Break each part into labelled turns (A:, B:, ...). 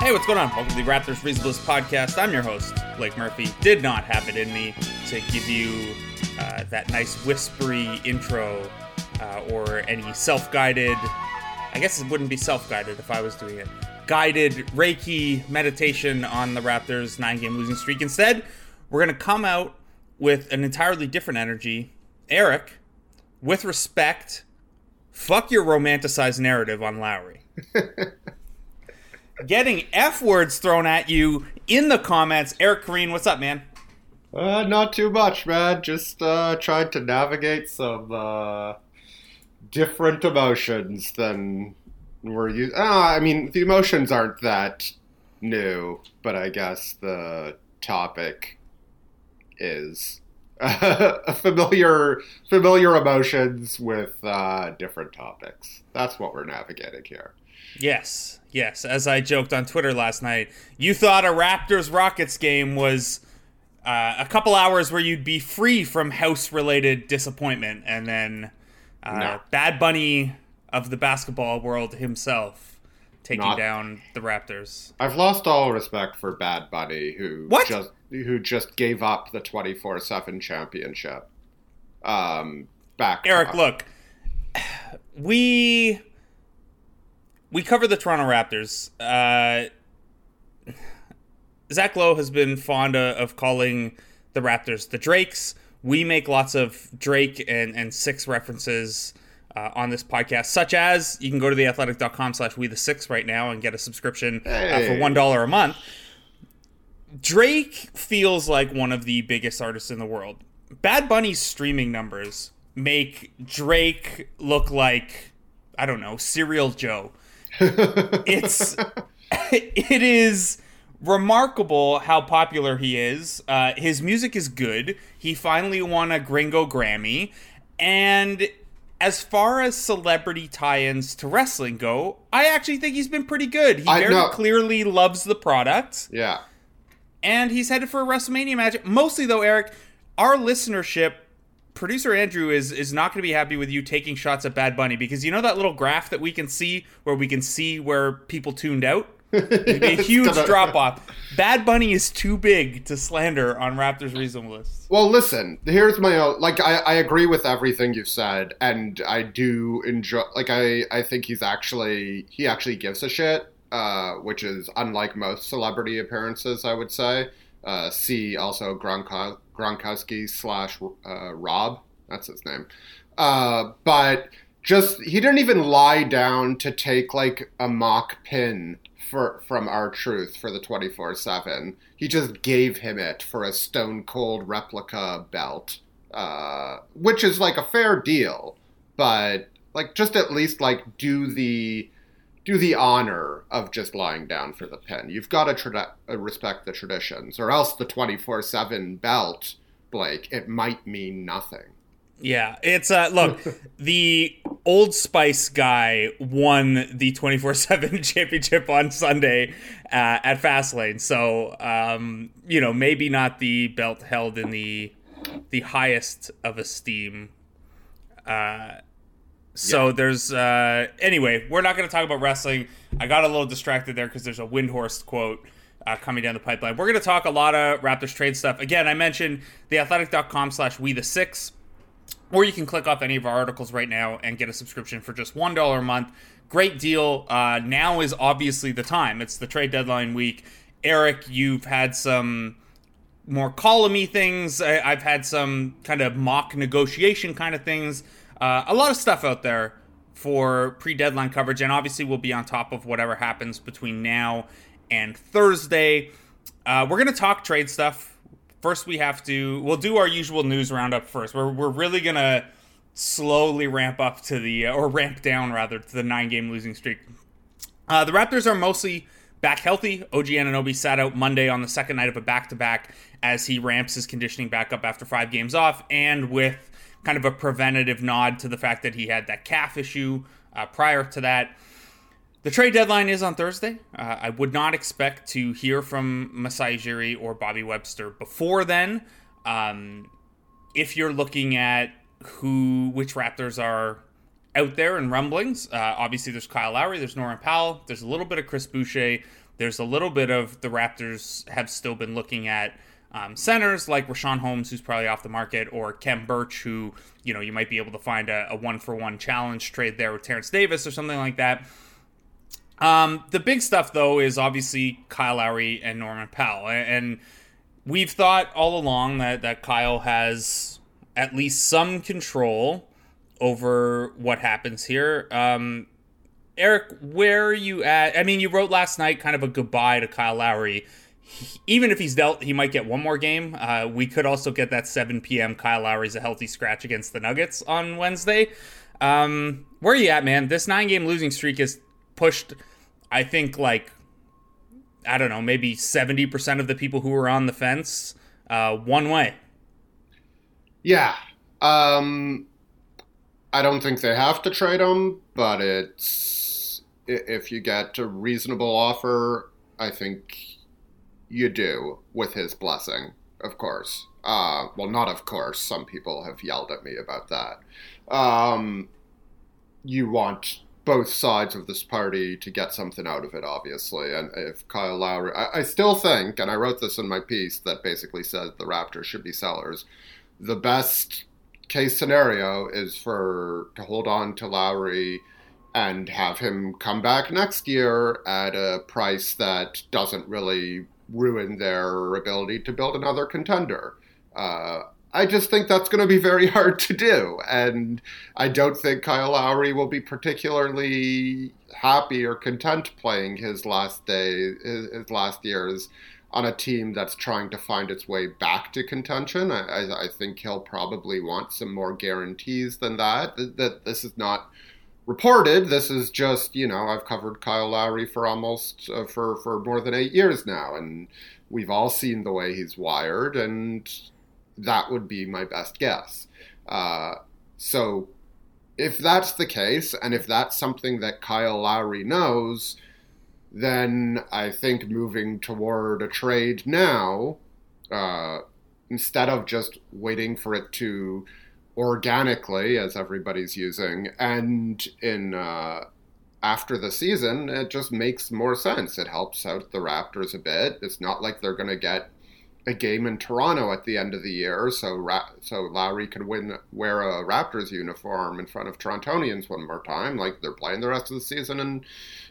A: Hey, what's going on? Welcome to the Raptors Reasonableness Podcast. I'm your host, Blake Murphy. Did not have it in me to give you uh, that nice whispery intro uh, or any self guided, I guess it wouldn't be self guided if I was doing it, guided Reiki meditation on the Raptors' nine game losing streak. Instead, we're going to come out with an entirely different energy. Eric, with respect, fuck your romanticized narrative on Lowry. Getting F words thrown at you in the comments. Eric Koreen, what's up, man?
B: Uh, not too much, man. Just uh, trying to navigate some uh, different emotions than we're used. Uh, I mean, the emotions aren't that new, but I guess the topic is uh, familiar familiar emotions with uh, different topics. That's what we're navigating here.
A: Yes, yes. As I joked on Twitter last night, you thought a Raptors Rockets game was uh, a couple hours where you'd be free from house related disappointment, and then uh,
B: No.
A: Bad Bunny of the basketball world himself taking
B: Not-
A: down the Raptors.
B: I've lost all respect for Bad Bunny, who
A: What?
B: just who just gave up the twenty four seven championship. Um, back
A: Eric, look, we we cover the Toronto Raptors. Uh, Zach Lowe has been fond of, of calling the Raptors the Drakes. We make lots of Drake and, and Six references uh, on this podcast, such as you can go to theathletic.com slash we the six right now and get a subscription uh, for $1 a month. Drake feels like one of the biggest artists in the world. Bad Bunny's streaming numbers make Drake look like I don't know, Serial Joe. it's it is remarkable how popular he is. Uh, his music is good. He finally won a Gringo Grammy, and as far as celebrity tie-ins to wrestling go, I actually think he's been pretty good. He
B: I
A: very
B: know.
A: clearly loves the product
B: yeah.
A: and he's headed for a WrestleMania match. Mostly though, Eric, our listenership, producer Andrew is is not going to be happy with you taking shots at Bad Bunny because you know that little graph that we can see where we can see where people tuned out. It'd be a huge
B: gonna-
A: drop off. Bad Bunny is too big to slander on Raptors Reasonable List.
B: Well, listen. Here's my own. Like, I, I agree with everything you've said, and I do enjoy. Like, I I think he's actually he actually gives a shit, uh, which is unlike most celebrity appearances. I would say. Uh, see also Gronko- Gronkowski slash uh, Rob. That's his name. Uh, but just he didn't even lie down to take like a mock pin for from R-Truth for the 24/7 he just gave him it for a stone cold replica belt uh, which is like a fair deal but like just at least like do the do the honor of just lying down for the pin you've got to tra- uh, respect the traditions or else the 24/7 belt Blake it might mean nothing
A: Yeah, it's uh look, the Old Spice guy won the 24/7 championship on Sunday uh, at Fastlane. So, um, you know, maybe not the belt held in the the highest of esteem. Uh so there's uh anyway, we're not going to talk about wrestling. I got a little distracted there cuz there's a Windhorse quote uh, coming down the pipeline. We're going to talk a lot of Raptors trade stuff. Again, I mentioned theathletic.com slash we the six or you can click off any of our articles right now and get a subscription for just one dollar a month. Great deal. Uh, now is obviously the time. It's the trade deadline week. Eric, you've had some more columny things. I, I've had some kind of mock negotiation kind of things. Uh, a lot of stuff out there for pre-deadline coverage, and obviously we'll be on top of whatever happens between now and Thursday. Uh, we're gonna talk trade stuff first we have to we'll do our usual news roundup first. We're we're really gonna slowly ramp up to the or ramp down rather to the nine game losing streak. Uh, the Raptors are mostly back healthy. OG Anunoby sat out Monday on the second night of a back to back as he ramps his conditioning back up after five games off, and with kind of a preventative nod to the fact that he had that calf issue uh, prior to that. The trade deadline is on Thursday. Uh, I would not expect to hear from Masai Ujiri or Bobby Webster before then. Um, if you're looking at who, which Raptors are out there in rumblings, uh, obviously there's Kyle Lowry, there's Norman Powell, there's a little bit of Chris Boucher, there's a little bit of the Raptors have still been looking at um, centers like Richaun Holmes, who's probably off the market, or Khem Birch, who you know you might be able to find a, a one for one challenge trade there with Terrence Davis or something like that. Um, the big stuff, though, is obviously Kyle Lowry and Norman Powell. And we've thought all along that, that Kyle has at least some control over what happens here. Um, Eric, where are you at? I mean, you wrote last night kind of a goodbye to Kyle Lowry. He, even if he's dealt, he might get one more game. Uh, we could also get that 7 p.m. Kyle Lowry's a healthy scratch against the Nuggets on Wednesday. Um, where are you at, man? This nine game losing streak is pushed I think like I don't know, maybe 70% of the people who were on the fence uh, one way.
B: Yeah. Um, I don't think they have to trade him, but it's if you get a reasonable offer, I think you do with his blessing, of course. Uh, well, not of course. Some people have yelled at me about that. Um, you want both sides of this party to get something out of it, obviously. And if Kyle Lowry, I, I, still think, and I wrote this in my piece that basically said the Raptors should be sellers. The best case scenario is for to hold on to Lowry and have him come back next year at a price that doesn't really ruin their ability to build another contender. Uh, I just think that's going to be very hard to do. And I don't think Kyle Lowry will be particularly happy or content playing his last day, his, last years on a team that's trying to find its way back to contention. I, I, think he'll probably want some more guarantees than that. That this is not reported. This is just you know I've covered Kyle Lowry for almost uh, for for more than eight years now, and we've all seen the way he's wired and that would be my best guess. Uh, so if that's the case, and if that's something that Kyle Lowry knows, then I think moving toward a trade now, uh, instead of just waiting for it to organically, as everybody's using, and in uh, after the season, it just makes more sense. It helps out the Raptors a bit. It's not like they're going to get a game in Toronto at the end of the year, so Ra- so Lowry could win wear a Raptors uniform in front of Torontonians one more time, like they're playing the rest of the season in,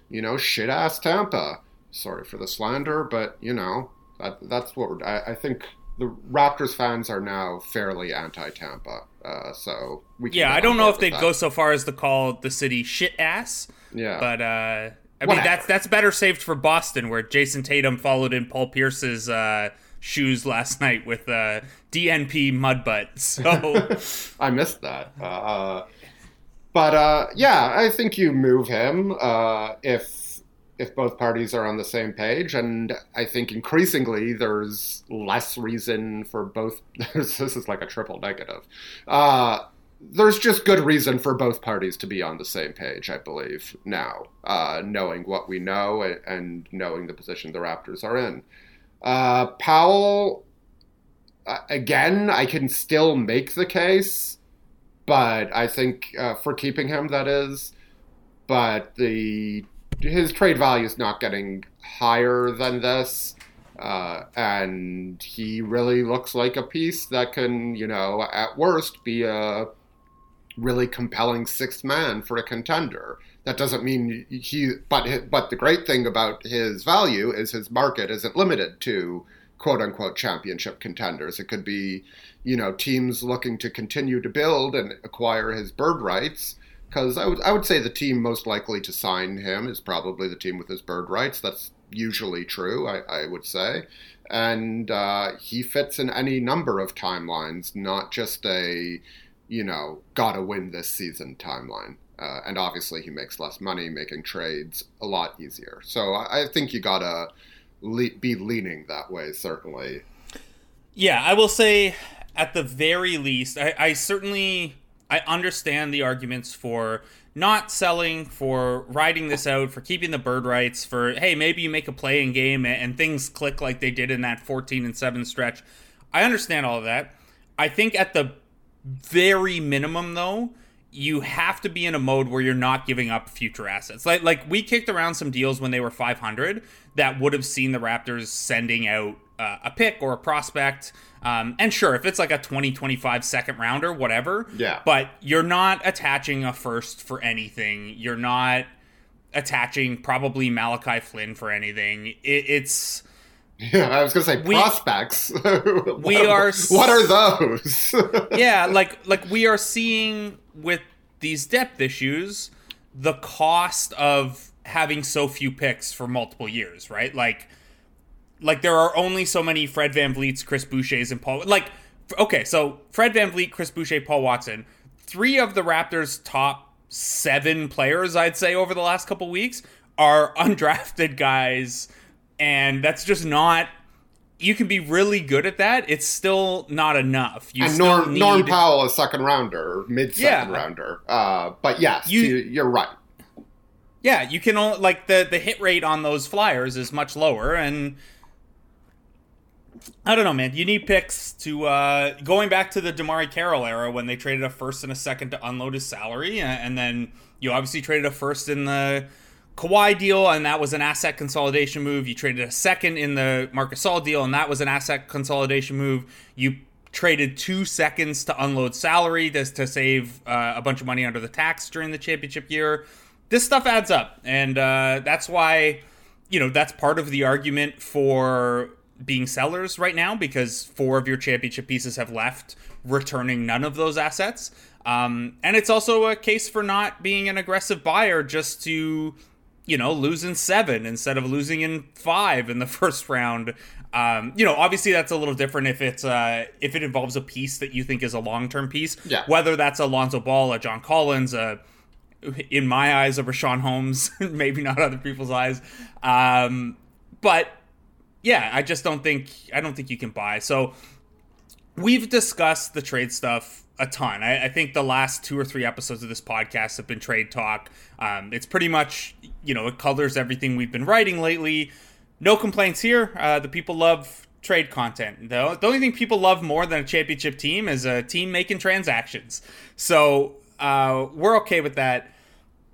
B: you know, shit ass Tampa. Sorry for the slander, but you know that that's what I, I, think the Raptors fans are now fairly anti Tampa. Uh, so
A: we yeah, I don't know if they'd that. go so far as to call the city shit ass.
B: Yeah,
A: but uh, I Whatever. mean that's that's better saved for Boston, where Jayson Tatum followed in Paul Pierce's. Uh, shoes last night with uh, DNP Mudbutt. So
B: I missed that. Uh, but uh, yeah, I think you move him uh, if if both parties are on the same page, and I think increasingly there's less reason for both. this is like a triple negative. Uh, there's just good reason for both parties to be on the same page, I believe, now, uh, knowing what we know and knowing the position the Raptors are in. Uh, Powell, uh, again, I can still make the case, but I think uh, for keeping him, that is. But the his trade value is not getting higher than this. Uh, and he really looks like a piece that can, you know, at worst be a really compelling sixth man for a contender. That doesn't mean he, but but the great thing about his value is his market isn't limited to quote unquote championship contenders. It could be, you know, teams looking to continue to build and acquire his bird rights. Because I would I would say the team most likely to sign him is probably the team with his bird rights. That's usually true, I, I would say. and uh, he fits in any number of timelines, not just a, you know, gotta win this season timeline. Uh, and obviously, he makes less money making trades a lot easier. So I, I think you gotta le- be leaning that way, certainly.
A: Yeah, I will say, at the very least, I, I certainly I understand the arguments for not selling, for riding this out, for keeping the bird rights, for hey, maybe you make a playing game and, and things click like they did in that 14 and 7 stretch. I understand all of that. I think at the very minimum though, you have to be in a mode where you're not giving up future assets. Like like we kicked around some deals when they were 500 that would have seen the Raptors sending out uh, a pick or a prospect. Um, and sure, if it's like a 2025 second rounder, whatever.
B: Yeah.
A: But you're not attaching a first for anything. You're not attaching probably Malachi Flynn for anything. It, it's.
B: Yeah, I was gonna say
A: We-
B: prospects.
A: we
B: What-
A: are
B: What are those?
A: yeah, like like we are seeing with these depth issues, the cost of having so few picks for multiple years, right? Like like there are only so many Fred VanVleet's, Chris Boucher's, and Paul like okay, so Fred VanVleet, Chris Boucher, Paul Watson, three of the Raptors' top seven players, I'd say, over the last couple weeks are undrafted guys, and that's just not. You can be really good at that. It's still not enough. You
B: and
A: still
B: Norm,
A: need,
B: Norm Powell, a second rounder, mid second
A: Yeah.
B: rounder. Uh, but yes,
A: you,
B: you're right.
A: Yeah, you can only like the the hit rate on those flyers is much lower, and I don't know, man. You need picks to uh, going back to the DeMarre Carroll era when they traded a first and a second to unload his salary, and then you obviously traded a first in the Kawhi deal, and that was an asset consolidation move. You traded a second in the Marc Gasol deal, and that was an asset consolidation move. You traded two seconds to unload salary to, to save uh, a bunch of money under the tax during the championship year. This stuff adds up, and uh, that's why you know that's part of the argument for being sellers right now because four of your championship pieces have left, returning none of those assets. Um, and it's also a case for not being an aggressive buyer just to, you know, lose in seven instead of losing in five in the first round. Um, you know, obviously that's a little different if it's uh, if it involves a piece that you think is a long term piece.
B: Yeah.
A: Whether that's a Lonzo Ball, a John Collins, a in my eyes, a Richaun Holmes, maybe not other people's eyes. Um, but yeah, I just don't think I don't think you can buy. So we've discussed the trade stuff a ton. I, I think the last two or three episodes of this podcast have been trade talk. Um, it's pretty much you know it colors everything we've been writing lately. No complaints here. Uh, the people love trade content. though. the only thing people love more than a championship team is a team making transactions. So uh, we're okay with that.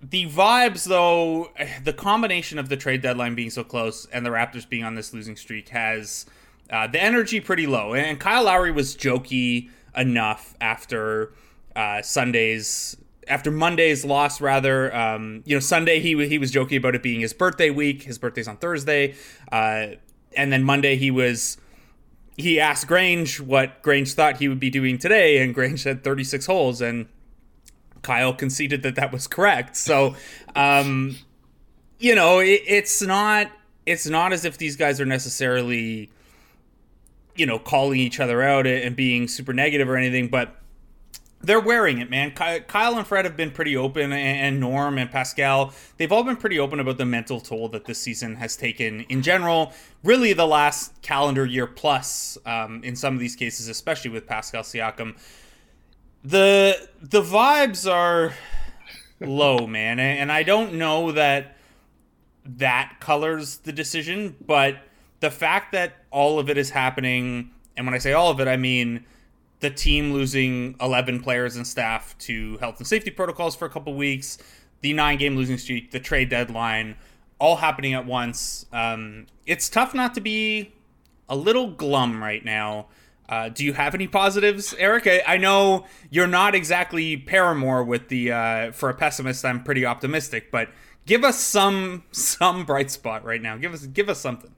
A: The vibes, though, the combination of the trade deadline being so close and the Raptors being on this losing streak has uh, the energy pretty low. And Kyle Lowry was jokey enough after uh, Sunday's after Monday's loss, rather. Um, you know, Sunday he he was jokey about it being his birthday week. His birthday's on Thursday, uh, and then Monday he was he asked Grange what Grange thought he would be doing today, and Grange said 36 holes, and Kyle conceded that that was correct. So, um, you know, it, it's not it's not as if these guys are necessarily, you know, calling each other out and being super negative or anything, but they're wearing it, man. Kyle and Fred have been pretty open, and- Norm and Pascal, they've all been pretty open about the mental toll that this season has taken in general. Really, the last calendar year plus, um, in some of these cases, especially with Pascal Siakam. The the vibes are low, man, and I don't know that that colors the decision, but the fact that all of it is happening, and when I say all of it, I mean the team losing 11 players and staff to health and safety protocols for a couple weeks, the nine game losing streak, the trade deadline, all happening at once. Um, it's tough not to be a little glum right now. Uh, do you have any positives, Eric? I, I know you're not exactly Paramore with the uh, for a pessimist. I'm pretty optimistic, but give us some some bright spot right now. Give us give us something.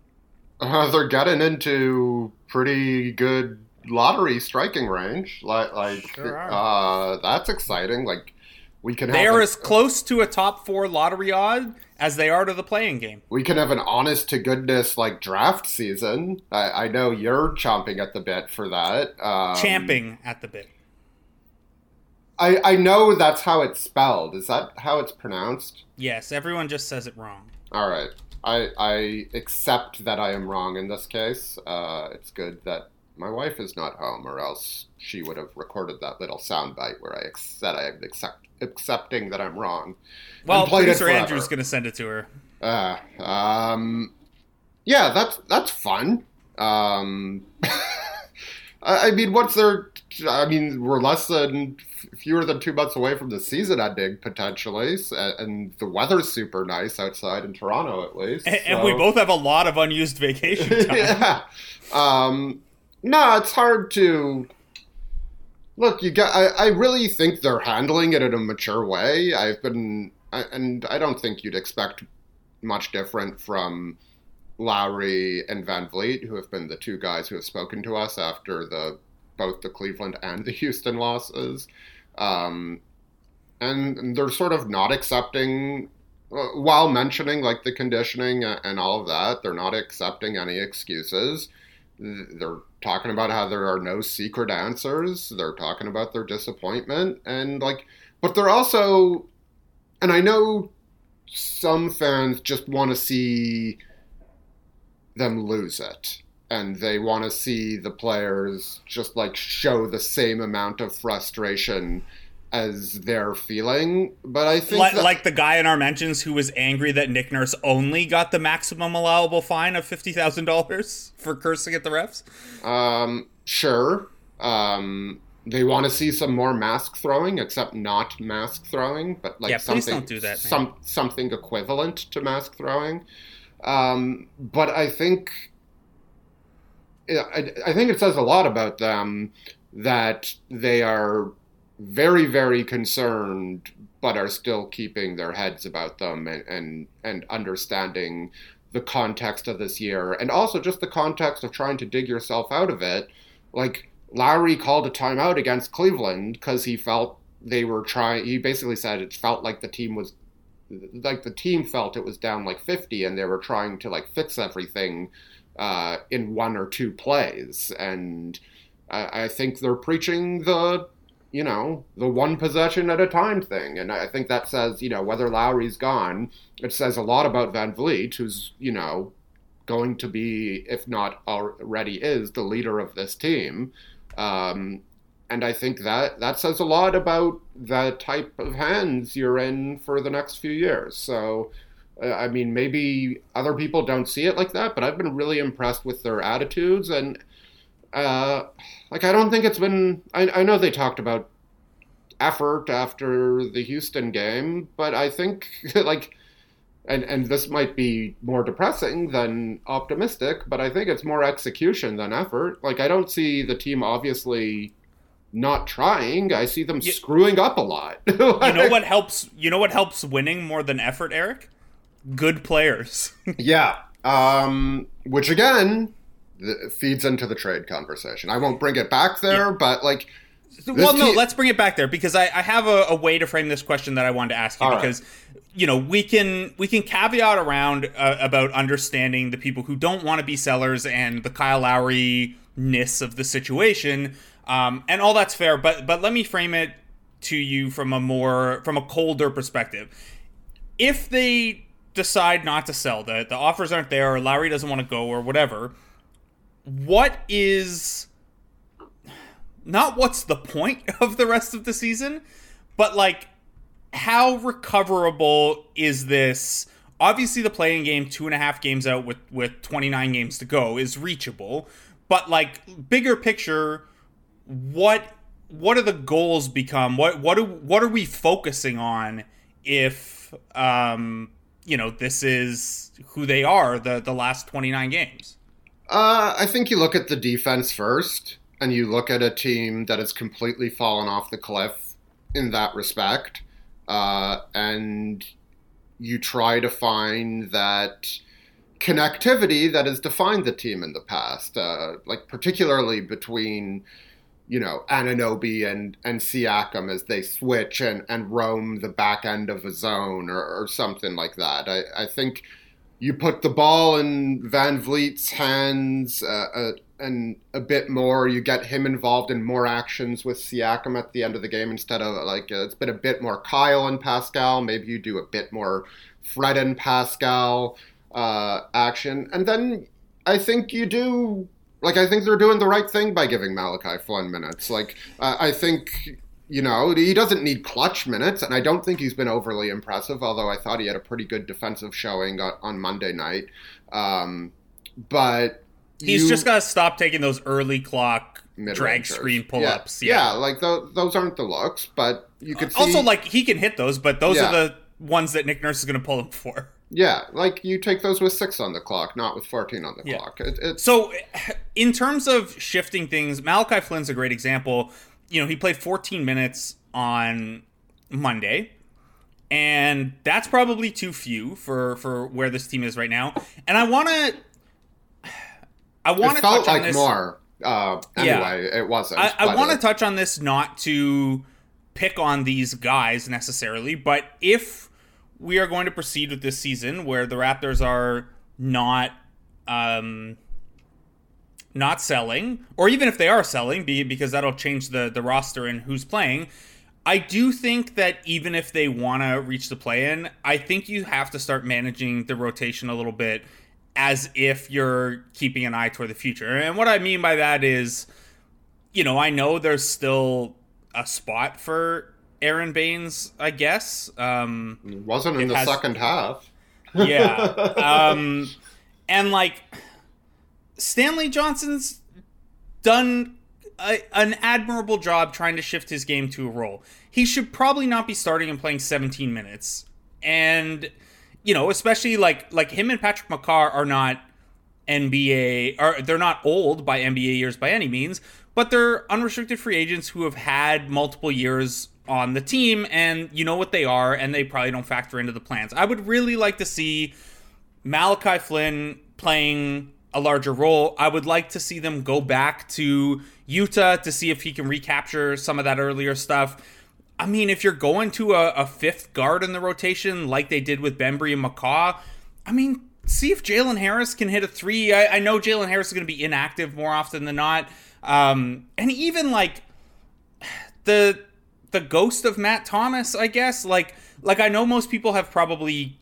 B: Uh, they're getting into pretty good lottery striking range. Like, like
A: Sure
B: uh, that's exciting. Like, we can
A: They
B: have
A: are
B: a-
A: as close to a top four lottery odd as they are to the playing game.
B: we can have an honest to goodness like draft season. I, I know you're chomping at the bit for that. Um,
A: Champing at the bit.
B: I I know that's how it's spelled. Is that how it's pronounced?
A: Yes, everyone just says it wrong.
B: All right. I I accept that I am wrong in this case. Uh, it's good that my wife is not home, or else she would have recorded that little soundbite where I said I am accept, accepting that I'm wrong.
A: Well,
B: and played it
A: producer. Andrew's going to send it to her.
B: Uh, um, yeah, that's that's fun. Um, I, I mean, what's there? I mean, we're less than fewer than two months away from the season ending potentially, and the weather's super nice outside in Toronto, at least.
A: And, and we both have a lot of unused vacation time.
B: yeah. Um, no, it's hard to look. You got. I, I really think they're handling it in a mature way. I've been, I, and I don't think you'd expect much different from Lowry and VanVleet, who have been the two guys who have spoken to us after the both the Cleveland and the Houston losses. Um, and, they're sort of not accepting uh, while mentioning like the conditioning and all of that, they're not accepting any excuses. They're talking about how there are no secret answers. They're talking about their disappointment and like, but they're also, and I know some fans just want to see them lose it. And they want to see the players just like show the same amount of frustration as they're feeling. But I think
A: Like,
B: that-
A: like the guy in our mentions who was angry that Nick Nurse only got the maximum allowable fine of fifty thousand dollars for cursing at the refs.
B: Um, sure. Um, they want to see some more mask throwing, except not mask throwing, but like
A: Yeah,
B: something,
A: don't do that,
B: some something equivalent to mask throwing. Um, but I think, I, I think it says a lot about them that they are very, very concerned, but are still keeping their heads about them and and, and understanding the context of this year and also just the context of trying to dig yourself out of it. Like Lowry called a timeout against Cleveland because he felt they were trying. He basically said it felt like the team was like the team felt it was down like 50 and they were trying to like fix everything uh, in one or two plays. And I, I think they're preaching the you know the one possession at a time thing. And i think that says you know whether lowry's gone it says a lot about VanVleet who's you know going to be if not already is the leader of this team. Um, and I think that that says a lot about the type of hands you're in for the next few years. So, I mean, maybe other people don't see it like that, but I've been really impressed with their attitudes and, uh, like, I don't think it's been. I, I know they talked about effort after the Houston game, but I think like. And, and this might be more depressing than optimistic, but I think it's more execution than effort. Like I don't see the team obviously not trying. I see them
A: You-
B: screwing up a lot.
A: You know what helps? You know what helps winning more than effort, Eric? Good players.
B: Yeah. Um, which again feeds into the trade conversation. I won't bring it back there, but like,
A: well, no, let's bring it back there because I, I have a, a way to frame this question that I wanted to ask you
B: All right.
A: because you know we can we can caveat around uh, about understanding the people who don't want to be sellers and the Kyle Lowry ness of the situation, um, and all that's fair. But but let me frame it to you from a more from a colder perspective. If they decide not to sell, the the offers aren't there, or Lowry doesn't want to go, or whatever, what is not what's the point of the rest of the season, but like how recoverable is this? Obviously, the playing game, two and a half games out with with 29 games to go, is reachable. But like bigger picture, what what are the goals become? What what do what are we focusing on if um you know this is who they are the the last 29 games?
B: Uh, I think you look at the defense first, and you look at a team that has completely fallen off the cliff in that respect, uh, and you try to find that connectivity that has defined the team in the past, uh, like particularly between you know, Anunoby and, and Siakam as they switch and, and roam the back end of a zone or, or something like that. I, I think you put the ball in VanVleet's hands uh, uh, and a bit more. You get him involved in more actions with Siakam at the end of the game instead of like uh, it's been a bit more Kyle and Pascal. Maybe you do a bit more Fred and Pascal uh, action, and then I think you do like I think they're doing the right thing by giving Malachi Flynn minutes. Like uh, I think you know he doesn't need clutch minutes, and I don't think he's been overly impressive. Although I thought he had a pretty good defensive showing on, on Monday night, um, but
A: he's
B: you,
A: just got to stop taking those early clock drag screen pull
B: yeah.
A: ups.
B: Yeah, like th- those aren't the looks, but you could see
A: Also, like he can hit those, but those
B: Yeah.
A: are the ones that Nick Nurse is going to pull him for.
B: Yeah, like you take those with six on the clock, not with fourteen on the
A: Yeah.
B: clock. It,
A: So, in terms of shifting things, Malachi Flynn's a great example. You know, he played 14 minutes on Monday, and that's probably too few for for where this team is right now. And I want to, I want to
B: felt
A: touch on this.
B: more. Uh,
A: Yeah.
B: anyway, it wasn't.
A: I, I want to touch on this not to pick on these guys necessarily, but if we are going to proceed with this season where the Raptors are not um, not selling, or even if they are selling, be because that'll change the the roster and who's playing. I do think that even if they want to reach the play in, I think you have to start managing the rotation a little bit as if you're keeping an eye toward the future. And what I mean by that is, you know, I know there's still a spot for Aron Baynes, I guess. Um,
B: It wasn't in the
A: has-
B: second half.
A: yeah. Um, and like Stanley Johnson's done a, an admirable job trying to shift his game to a role. He should probably not be starting and playing 17 minutes. And you know, especially like like him and Patrick McCaw are not NBA or they're not old by NBA years by any means, but they're unrestricted free agents who have had multiple years on the team and you know what they are and they probably don't factor into the plans. I would really like to see Malachi Flynn playing a larger role. I would like to see them go back to Utah to see if he can recapture some of that earlier stuff. I mean, if you're going to a, a fifth guard in the rotation like they did with Bembry and McCaw, I mean, see if Jalen Harris can hit a three. I, I know Jalen Harris is going to be inactive more often than not. Um, and even like the the ghost of Matt Thomas, I guess. Like like I know most people have probably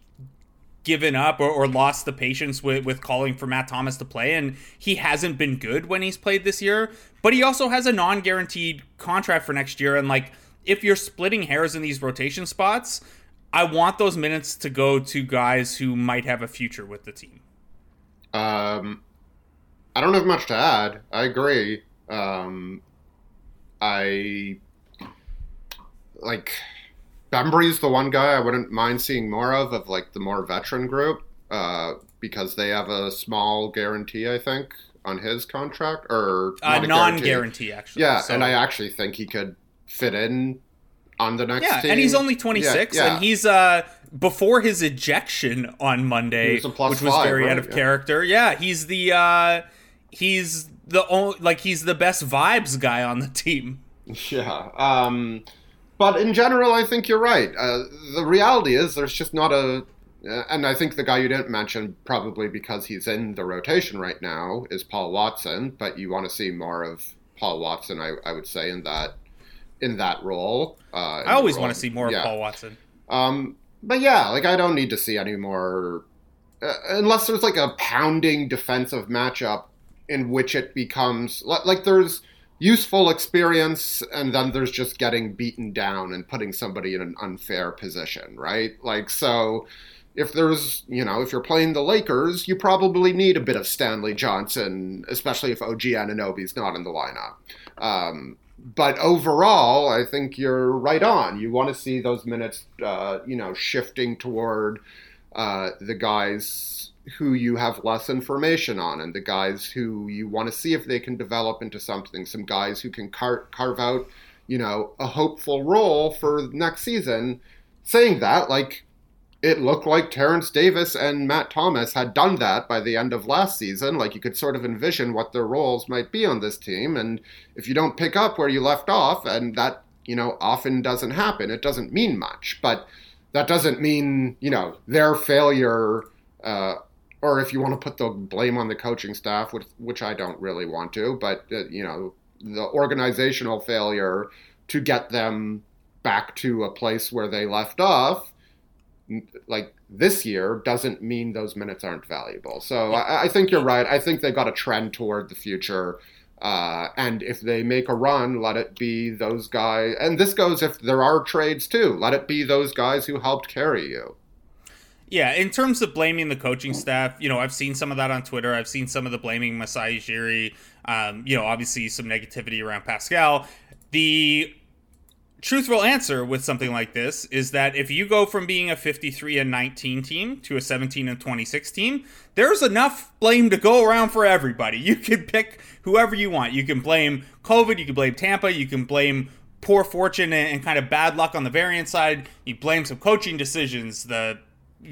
A: given up or, or lost the patience with, with calling for Matt Thomas to play, and he hasn't been good when he's played this year. But he also has a non-guaranteed contract for next year, and like if you're splitting hairs in these rotation spots, I want those minutes to go to guys who might have a future with the team.
B: Um, I don't have much to add. I agree. Um, I like Bembry's the one guy I wouldn't mind seeing more of of like the more veteran group uh, because they have a small guarantee, I think, on his contract or
A: Uh,
B: a
A: non-guarantee, actually.
B: Yeah,
A: So-
B: and I actually think he could fit in on the next
A: Yeah,
B: team.
A: and he's only 26,
B: Yeah, yeah.
A: and he's uh before his ejection on Monday, which was
B: five,
A: very out of character. Yeah, he's the uh he's the only like he's the best vibes guy on the team.
B: Yeah. Um, but in general, I think you're right. Uh, the reality is there's just not a. Uh, and I think the guy you didn't mention, probably because he's in the rotation right now, is Paul Watson. But you want to see more of Paul Watson, I, I would say, in that in that role. Uh, in
A: I always
B: the
A: want to see more
B: Yeah.
A: of Paul Watson.
B: Um, but yeah, like I don't need to see any more, uh, unless there's like a pounding defensive matchup in which it becomes li- like there's useful experience, and then there's just getting beaten down and putting somebody in an unfair position, right? Like so. If there's, you know, if you're playing the Lakers, you probably need a bit of Stanley Johnson, especially if OG Anunoby's not in the lineup. Um, but overall, I think you're right on. You want to see those minutes, uh, you know, shifting toward uh, the guys who you have less information on, and the guys who you want to see if they can develop into something. Some guys who can car- carve out, you know, a hopeful role for next season. Saying that, like, it looked like Terrence Davis and Matt Thomas had done that by the end of last season. Like you could sort of envision what their roles might be on this team. And if you don't pick up where you left off, and that, you know, often doesn't happen, it doesn't mean much. But that doesn't mean, you know, their failure, uh, or if you want to put the blame on the coaching staff, which, which I don't really want to, but, uh, you know, the organizational failure to get them back to a place where they left off like this year doesn't mean those minutes aren't valuable. So I, I, think you're right. I think they've got a trend toward the future. Uh, and if they make a run, let it be those guys. And this goes if there are trades too. Let it be those guys who helped carry you.
A: Yeah, in terms of blaming the coaching staff, you know, I've seen some of that on Twitter. I've seen some of the blaming Masai Ujiri. Um, you know, obviously some negativity around Pascal. The truthful answer with something like this is that if you go from being a 53 and 19 team to a 17 and 26 team, there's enough blame to go around for everybody. You can pick whoever you want. You can blame COVID, you can blame Tampa, you can blame poor fortune and, kind of bad luck on the variant side. You blame some coaching decisions, the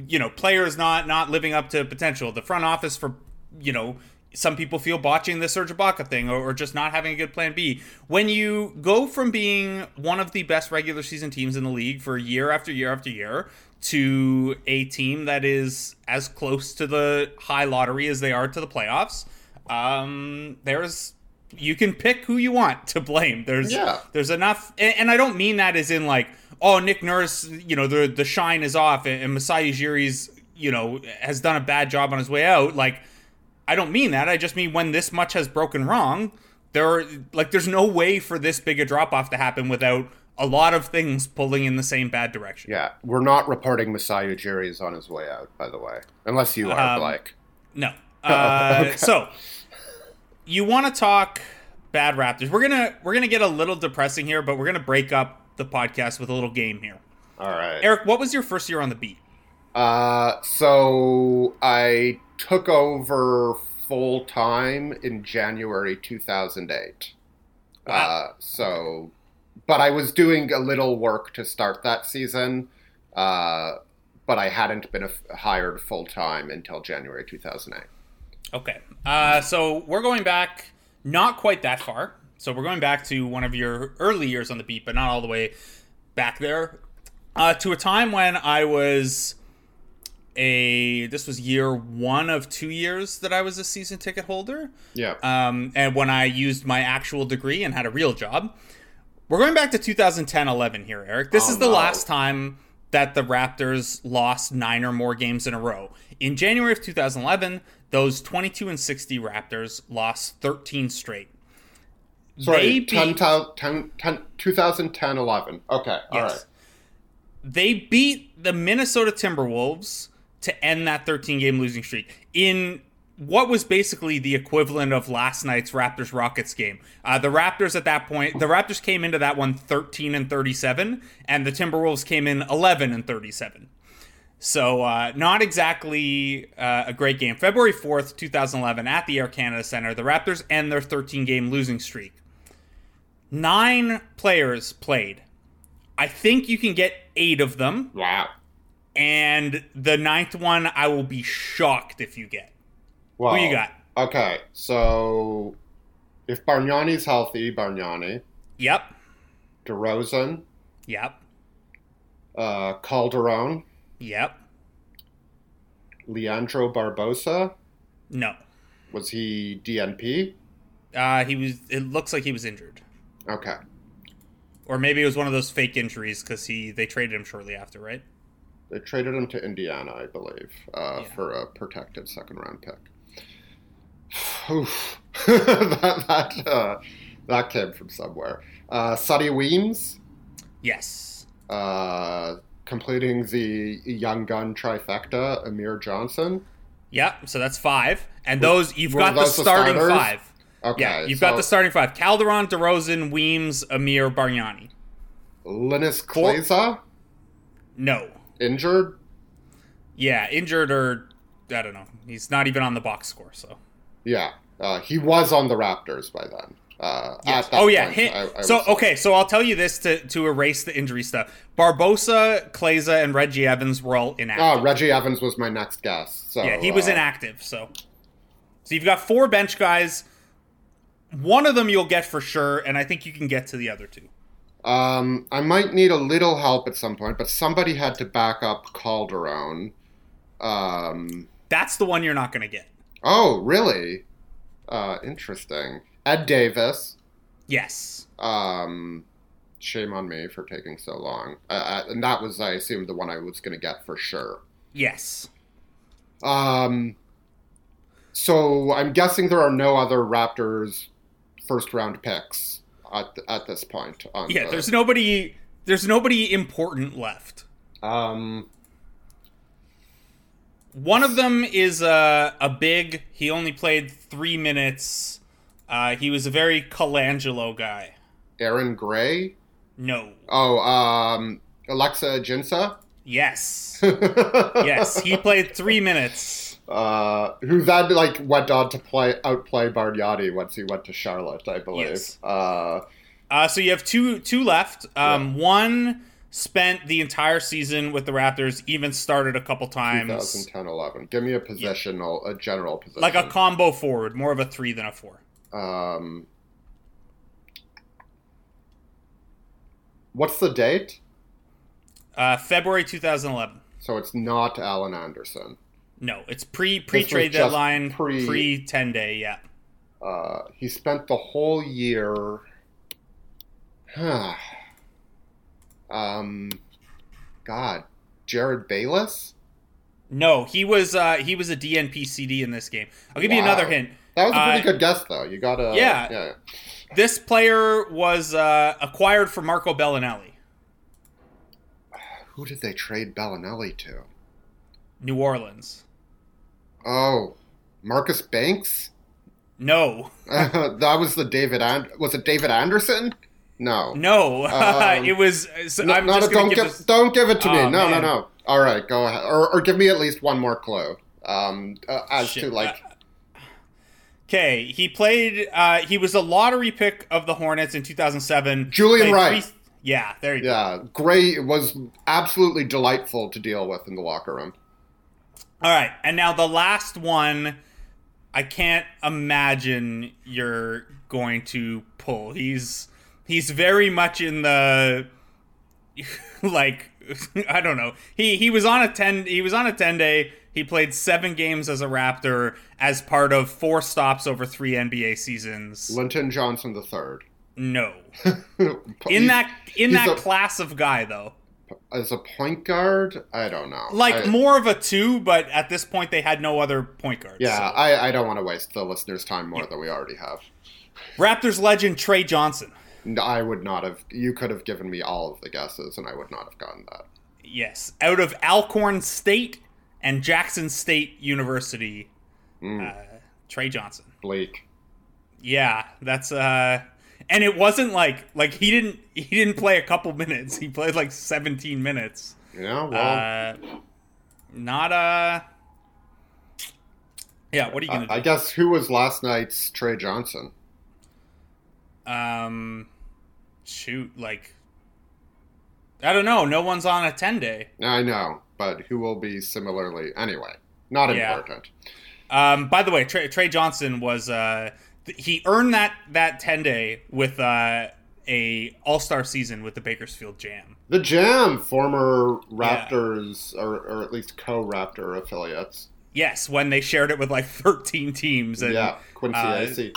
A: you know, players not not living up to potential, the front office for you know, some people feel botching the Serge Ibaka thing or, or, just not having a good plan B. When you go from being one of the best regular season teams in the league for year after year after year to a team that is as close to the high lottery as they are to the playoffs, um, there's you can pick who you want to blame. There's yeah. there's enough, and, and, I don't mean that as in like, oh, Nick Nurse, you know, the the shine is off, and, and Masai Ujiri's, you know, has done a bad job on his way out. Like I don't mean that. I just mean when this much has broken wrong, there are like there's no way for this big a drop off to happen without a lot of things pulling in the same bad direction.
B: Yeah, we're not reporting Masai Ujiri is on his way out, by the way, unless you are, um, Blake.
A: No. Uh, okay. So you want to talk bad Raptors? We're gonna we're gonna get a little depressing here, but we're gonna break up the podcast with a little game here.
B: All right,
A: Eric, what was your first year on the beat?
B: Uh, so I took over full time in January 2008. Wow. Uh, so, but I was doing a little work to start that season, uh, but I hadn't been hired full time until January 2008.
A: Okay. Uh, so we're going back not quite that far. So we're going back to one of your early years on the beat, but not all the way back there. Uh, to a time when I was a this was year one of two years that I was a season ticket holder.
B: Yeah.
A: Um, and when I used my actual degree and had a real job. We're going back to 2010-11 here, Eric. This oh, is the no. last time that the Raptors lost nine or more games in a row. In January of 2011, those 22 and 60 Raptors lost 13 straight.
B: Sorry, beat, 10, 10, 10, 2010 11. Okay, all yes. right.
A: They beat the Minnesota Timberwolves to end that 13 game losing streak in what was basically the equivalent of last night's Raptors Rockets game. Uh, the Raptors at that point, the Raptors came into that one 13 and 37, and the Timberwolves came in 11 and 37. So, uh, not exactly uh, a great game. February 4th, 2011, at the Air Canada Center, the Raptors end their 13 game losing streak. Nine players played. I think you can get eight of them.
B: Wow.
A: And the ninth one, I will be shocked if you get. Well, Who you got?
B: Okay, so if Bargnani's healthy, Bargnani.
A: Yep.
B: DeRozan.
A: Yep.
B: Uh, Calderon.
A: Yep.
B: Leandro Barbosa.
A: No.
B: Was he DNP?
A: Uh, he was. It looks like he was injured.
B: Okay.
A: Or maybe it was one of those fake injuries because he they traded him shortly after, right?
B: They traded him to Indiana, I believe, uh, yeah. for a protected second round pick. that that, uh, that came from somewhere. Uh, Sonny Weems.
A: Yes.
B: Uh, completing the young gun trifecta, Amir Johnson.
A: Yep. so that's five, and those you've got the starting the five. Okay, yeah, you've so got the starting five: Calderon, DeRozan, Weems, Amir, Bargnani.
B: Linas Kleiza.
A: No
B: injured?
A: Yeah, injured or I don't know. He's not even on the box score, so.
B: Yeah, uh, he was on the Raptors by then. Uh,
A: Yes. Oh yeah.
B: point,
A: Hit-
B: I- I
A: so okay, so I'll tell you this to to erase the injury stuff. Barbosa, Kleiza, and Reggie Evans were all inactive.
B: Oh, Reggie Evans was my next guess. So
A: yeah, he was
B: uh,
A: inactive. So, so you've got four bench guys. One of them you'll get for sure, and I think you can get to the other two.
B: Um, I might need a little help at some point, but somebody had to back up Calderon. Um,
A: That's the one you're not going to get.
B: oh, really? Uh, interesting. Ed Davis.
A: Yes.
B: Um, shame on me for taking so long. Uh, uh, and that was, I assume, the one I was going to get for sure.
A: Yes.
B: Um, so I'm guessing there are no other Raptors first round picks at at this point. On
A: Yeah.
B: the-
A: There's nobody. There's nobody important left.
B: um.
A: One of them is a a big. He only played three minutes. Uh, he was a very Colangelo guy.
B: Aaron Gray.
A: No.
B: Oh, um, Alexis Ajinça.
A: Yes. Yes. He played three minutes.
B: Uh, who then like went on to play outplay Bargnani once he went to Charlotte, I believe.
A: Yes.
B: Uh,
A: Uh, so you have two two left. Um, One spent the entire season with the Raptors, even started a couple times,
B: 2010-11. Give me a positional, a general position.
A: like a combo forward, more of a three than a four.
B: Um, what's the date?
A: Uh, February 2011.
B: So it's not Alan Anderson.
A: No, it's pre pre trade deadline,
B: pre-
A: pre ten day. Yeah.
B: Uh, he spent the whole year. um, God, Jerryd Bayless.
A: No, he was uh, he was a DNP CD in this game. I'll give you another hint.
B: That was a pretty
A: Uh,
B: good guess, though. You gotta.
A: yeah.
B: Yeah.
A: This player was uh, acquired for Marco Belinelli,
B: Who did they trade Belinelli to?
A: New Orleans.
B: Oh, Marcus Banks.
A: No,
B: that was the David. And- was it David Anderson? No.
A: no,
B: Um,
A: it was. So
B: No,
A: I'm
B: no,
A: just
B: no, don't
A: give
B: give,
A: this.
B: don't give it to me.
A: Oh,
B: No,
A: man.
B: no, no. All right, go ahead, or, or give me at least one more clue. Um, uh, as
A: Shit.
B: to like,
A: Okay, he played. Uh, he was a lottery pick of the Hornets in 2007.
B: Julian Wright.
A: three- yeah, there you go.
B: yeah, Gray was absolutely delightful to deal with in the locker room.
A: All right, and now the last one, I can't imagine you're going to pull. He's he's very much in the like I don't know. He he was on a ten he was on a ten day. He played seven games as a Raptor as part of four stops over three NBA seasons.
B: Linton Johnson the third.
A: No, in that in that
B: a-
A: class of guy though.
B: As a point guard, I don't know.
A: Like
B: I-
A: more of a two, but at this point they had no other point guards.
B: Yeah,
A: so.
B: I, I don't want to waste the listeners' time more than we already have.
A: Raptors legend Trey Johnson.
B: I would not have. You could have given me all of the guesses, and I would not have gotten that.
A: Yes, out of Alcorn State and Jackson State University.
B: Mm.
A: Uh, Trey Johnson.
B: Blake.
A: Yeah, that's uh and it wasn't like like he didn't he didn't play a couple minutes. He played like 17 minutes.
B: Yeah, well,
A: Uh not uh Yeah, what are you going
B: I, I guess who was last night's Trey Johnson?
A: Um shoot, like I don't know, no one's on a 10 day.
B: I know, but who will be similarly anyway? Not
A: Yeah.
B: important.
A: Um, by the way, Trey, Trey Johnson was uh, he earned that that ten day with uh, a All Star season with the Bakersfield Jam.
B: The Jam, former Raptors, or, or at least co-Raptor affiliates.
A: Yes, when they shared it with like thirteen teams. And,
B: yeah, Quincy
A: uh,
B: Acy,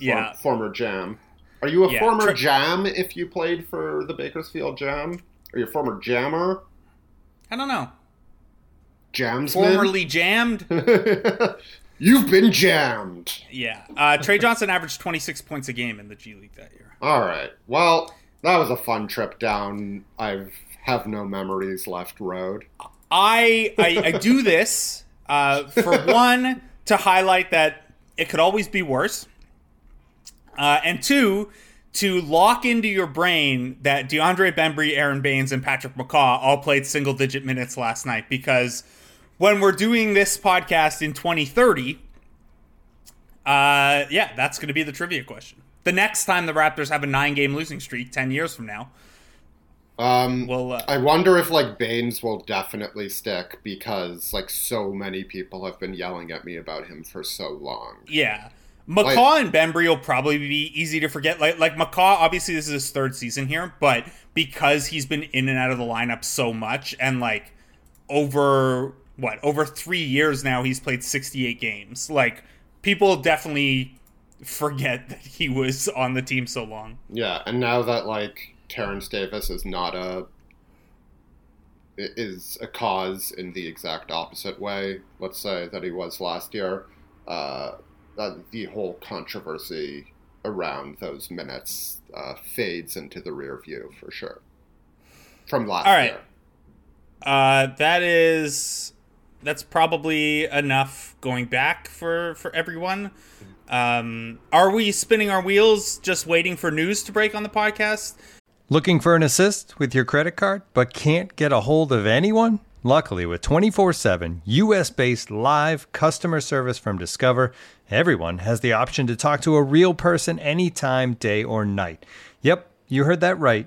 A: yeah.
B: former Jam. Are you a
A: Yeah,
B: former
A: Tre-
B: Jam if you played for the Bakersfield Jam? Are you a former Jammer?
A: I don't know.
B: Jamsman?
A: Formerly jammed.
B: You've been jammed.
A: yeah. Uh, Trey Johnson averaged twenty six points a game in the G League that year.
B: All right. Well, that was a fun trip down. I have no memories left road.
A: I I, I do this uh, for one to highlight that it could always be worse, uh, and two to lock into your brain that DeAndre Bembry, Aron Baynes, and Patrick McCaw all played single digit minutes last night because when we're doing this podcast in 2030, uh, yeah, that's going to be the trivia question. the next time the Raptors have a nine game losing streak 10 years from now.
B: Um,
A: Well, uh,
B: I wonder if like Baynes will definitely stick because like so many people have been yelling at me about him for so long.
A: Yeah. McCaw and Bembry will probably be easy to forget. Like like McCaw, obviously this is his third season here, but because he's been in and out of the lineup so much and like over what, over three years now he's played sixty eight games. Like people definitely forget that he was on the team so long.
B: Yeah, and now that like Terence Davis is not a is a cause in the exact opposite way, let's say that he was last year, uh, that the whole controversy around those minutes uh, fades into the rear view for sure. From last
A: All right.
B: year.
A: Uh, that is that's probably enough going back for for everyone. Um, are we spinning our wheels just waiting for news to break on the podcast?
C: Looking for an assist with your credit card but can't get a hold of anyone? Luckily, with 24 7 US based live customer service from Discover, everyone has the option to talk to a real person anytime, day or night. Yep, you heard that right.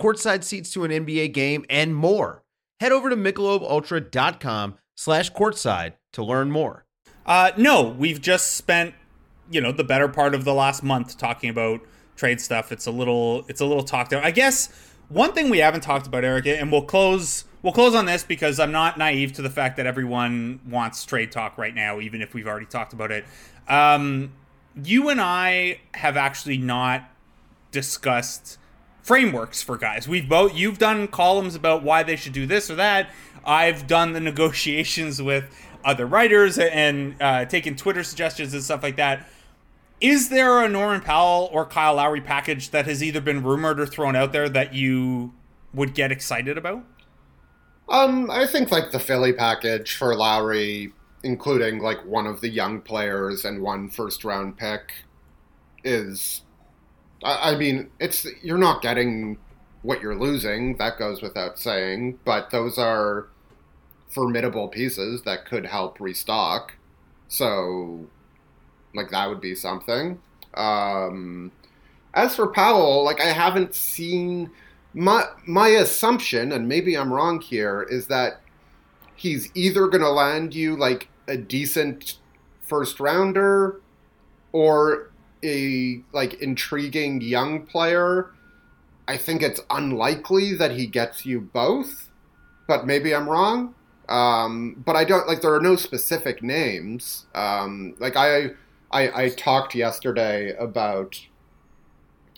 D: courtside seats to an NBA game, and more. Head over to michelobultra.com slash courtside to learn more.
A: Uh, no, we've just spent you know the better part of the last month talking about trade stuff. It's a little it's a little talked out. I guess one thing we haven't talked about, Eric, and we'll close we'll close on this because I'm not naive to the fact that everyone wants trade talk right now, even if we've already talked about it. Um, you and I have actually not discussed frameworks for guys. We've both you've done columns about why they should do this or that. I've done the negotiations with other writers and uh, taken Twitter suggestions and stuff like that. Is there a Norman Powell or Kyle Lowry package that has either been rumored or thrown out there that you would get excited about?
B: Um, I think like the Philly package for Lowry, including like one of the young players and one first round pick, is. I, I mean, it's you're not getting what you're losing. That goes without saying. But those are formidable pieces that could help restock. So, like that would be something. Um, as for Powell, like I haven't seen my my assumption, and maybe I'm wrong here, is that he's either going to land you like a decent first rounder or a like intriguing young player. I think it's unlikely that he gets you both, but maybe I'm wrong. Um, but I don't like there are no specific names. Um, like I, I I talked yesterday about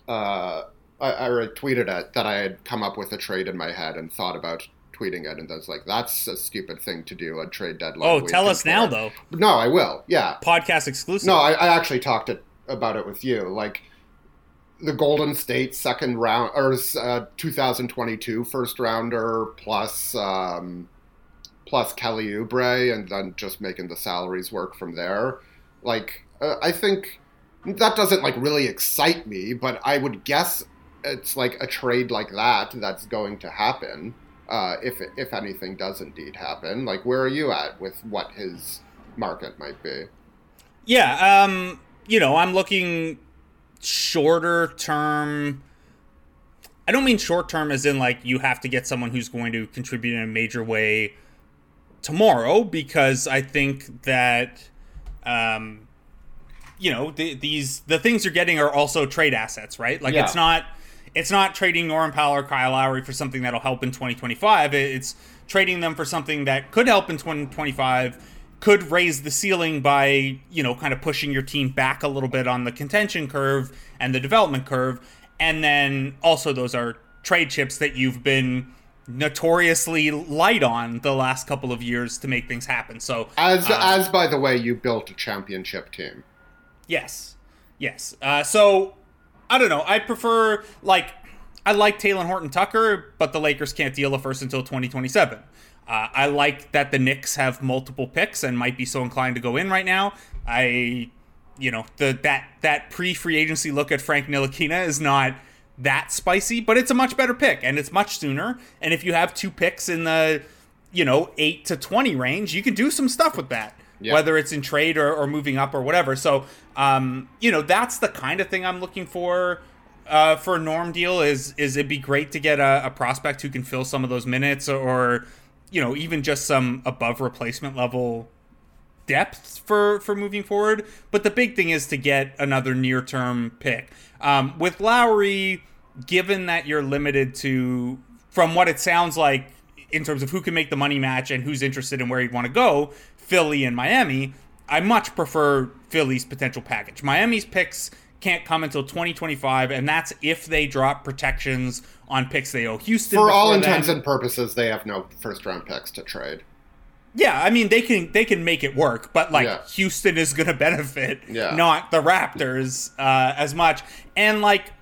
B: uh, I, I tweeted it that I had come up with a trade in my head and thought about tweeting it, and I was like, "That's a stupid thing to do a trade deadline."
A: Oh, tell us
B: before."
A: now though.
B: No, I will. Yeah.
A: Podcast exclusive.
B: No, I, I actually talked it, about it with you. Like the Golden State second round or uh, 2022 first rounder plus um, plus Kelly Oubre, and then just making the salaries work from there. Like uh, I think that doesn't like really excite me, but I would guess it's like a trade like that that's going to happen uh, if if anything does indeed happen. Like where are you at with what his market might be?
A: Yeah, um, you know, I'm looking shorter term. I don't mean short term as in like you have to get someone who's going to contribute in a major way tomorrow, because I think that, um, you know, the, these the things you're getting are also trade assets, right? Like
B: Yeah.
A: it's not it's not trading Norman Powell or Kyle Lowry for something that'll help in 2025. It's trading them for something that could help in 2025, could raise the ceiling by, you know, kind of pushing your team back a little bit on the contention curve and the development curve. And then also, those are trade chips that you've been notoriously light on the last couple of years to make things happen. So,
B: As
A: uh,
B: as by the way, you built a championship team.
A: Yes, yes. Uh, so I don't know. I prefer like I like Talen Horton-Tucker, but the Lakers can't deal a first until 2027. Uh, I like that the Knicks have multiple picks and might be so inclined to go in right now. I, you know, the that that pre free agency look at Frank Ntilikina is not that spicy, but it's a much better pick and it's much sooner. And if you have two picks in the, you know, eight to twenty range, you can do some stuff with that. Yeah. Whether it's in trade or, or moving up or whatever. So, um, you know, that's the kind of thing I'm looking for uh, for a norm deal. Is is it'd be great to get a, a prospect who can fill some of those minutes, or you know, even just some above replacement level depth for for moving forward. But the big thing is to get another near term pick. Um, with Lowry, given that you're limited to, from what it sounds like, in terms of who can make the money match and who's interested in where you'd want to go, Philly and Miami, I much prefer Philly's potential package. Miami's picks can't come until 2025, and that's if they drop protections on picks they owe Houston.
B: For all intents and purposes, they have no first round picks to trade.
A: Yeah, I mean they can they can make it work, but like yeah. Houston is going to benefit, yeah. not the Raptors uh, as much. And like